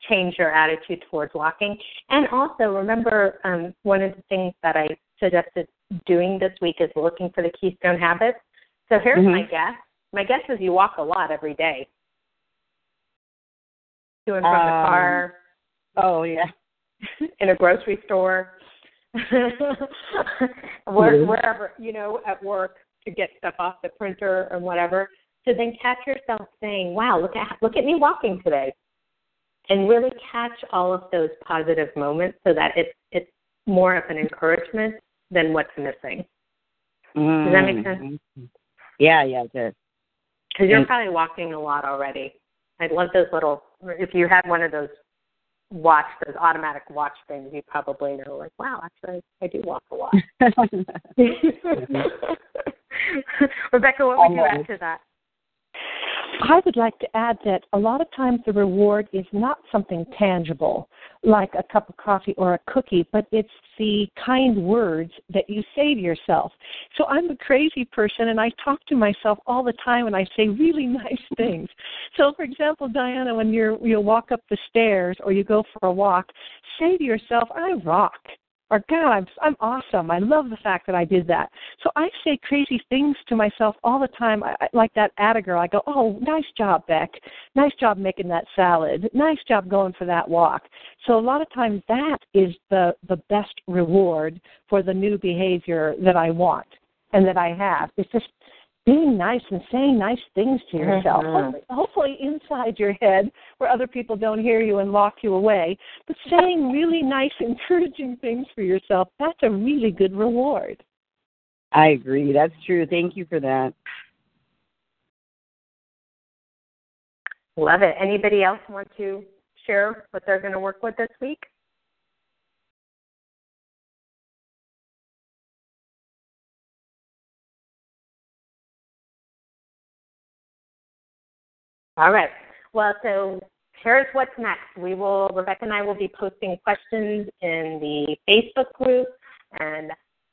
change your attitude towards walking. And also remember, um, one of the things that I suggested doing this week is looking for the keystone habits. So here's mm-hmm. my guess. My guess is you walk a lot every day. To and from um, the car. Oh yeah. in a grocery store. Where, mm-hmm. Wherever, you know, at work to get stuff off the printer or whatever. So then catch yourself saying, Wow, look at look at me walking today and really catch all of those positive moments so that it's it's more of an encouragement than what's missing. Does that make sense? Mm-hmm. Yeah, yeah, it does. Because you're probably walking a lot already. I love those little. If you had one of those watch, those automatic watch things, you probably know, like, wow, actually, I do walk a lot. Rebecca, what would you add to that? I would like to add that a lot of times the reward is not something tangible, like a cup of coffee or a cookie, but it's the kind words that you say to yourself. So I'm a crazy person and I talk to myself all the time and I say really nice things. So for example, Diana, when you're you walk up the stairs or you go for a walk, say to yourself, I rock or God, I'm I'm awesome. I love the fact that I did that. So I say crazy things to myself all the time. I, I, like that Atta girl. I go, oh, nice job, Beck. Nice job making that salad. Nice job going for that walk. So a lot of times that is the the best reward for the new behavior that I want and that I have. It's just being nice and saying nice things to yourself. Mm-hmm. Hopefully, inside your head where other people don't hear you and lock you away, but saying really nice, encouraging things for yourself, that's a really good reward. I agree. That's true. Thank you for that. Love it. Anybody else want to share what they're going to work with this week? All right. Well, so here's what's next. We will, Rebecca and I will be posting questions in the Facebook group, and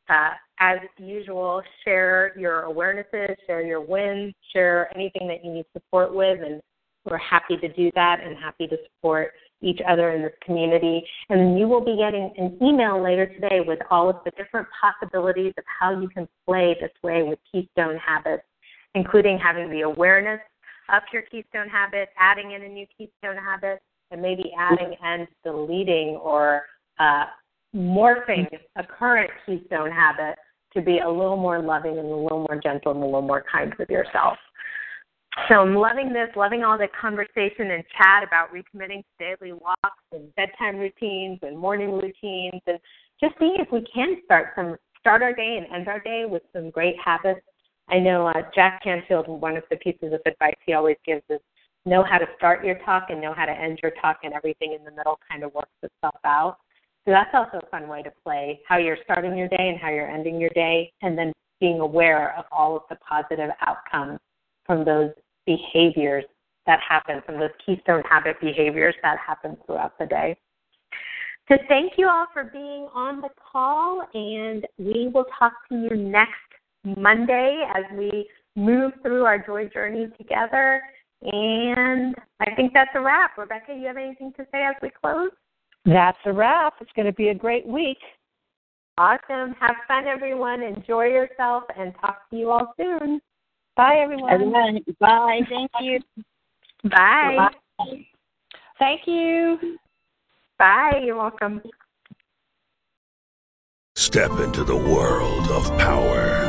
uh, as usual, share your awarenesses, share your wins, share anything that you need support with, and we're happy to do that and happy to support each other in this community. And you will be getting an email later today with all of the different possibilities of how you can play this way with Keystone Habits, including having the awareness of your Keystone Habit, adding in a new Keystone Habit, and maybe adding and deleting or uh, morphing a current Keystone Habit to be a little more loving and a little more gentle and a little more kind with yourself. So I'm loving this, loving all the conversation and chat about recommitting to daily walks and bedtime routines and morning routines and just seeing if we can start some start our day and end our day with some great habits. I know uh, Jack Canfield, one of the pieces of advice he always gives is know how to start your talk and know how to end your talk and everything in the middle kind of works itself out. So that's also a fun way to play how you're starting your day and how you're ending your day, and then being aware of all of the positive outcomes from those behaviors that happen, from those keystone habit behaviors that happen throughout the day. So thank you all for being on the call, and we will talk to you next Monday as we move through our joy journey together. And I think that's a wrap. Rebecca, you have anything to say as we close? That's a wrap. It's going to be a great week. Awesome. Have fun, everyone. Enjoy yourself and talk to you all soon. Bye, everyone. Bye. Thank you. Bye. Bye. Thank you. Bye. You're welcome. Step into the world of power,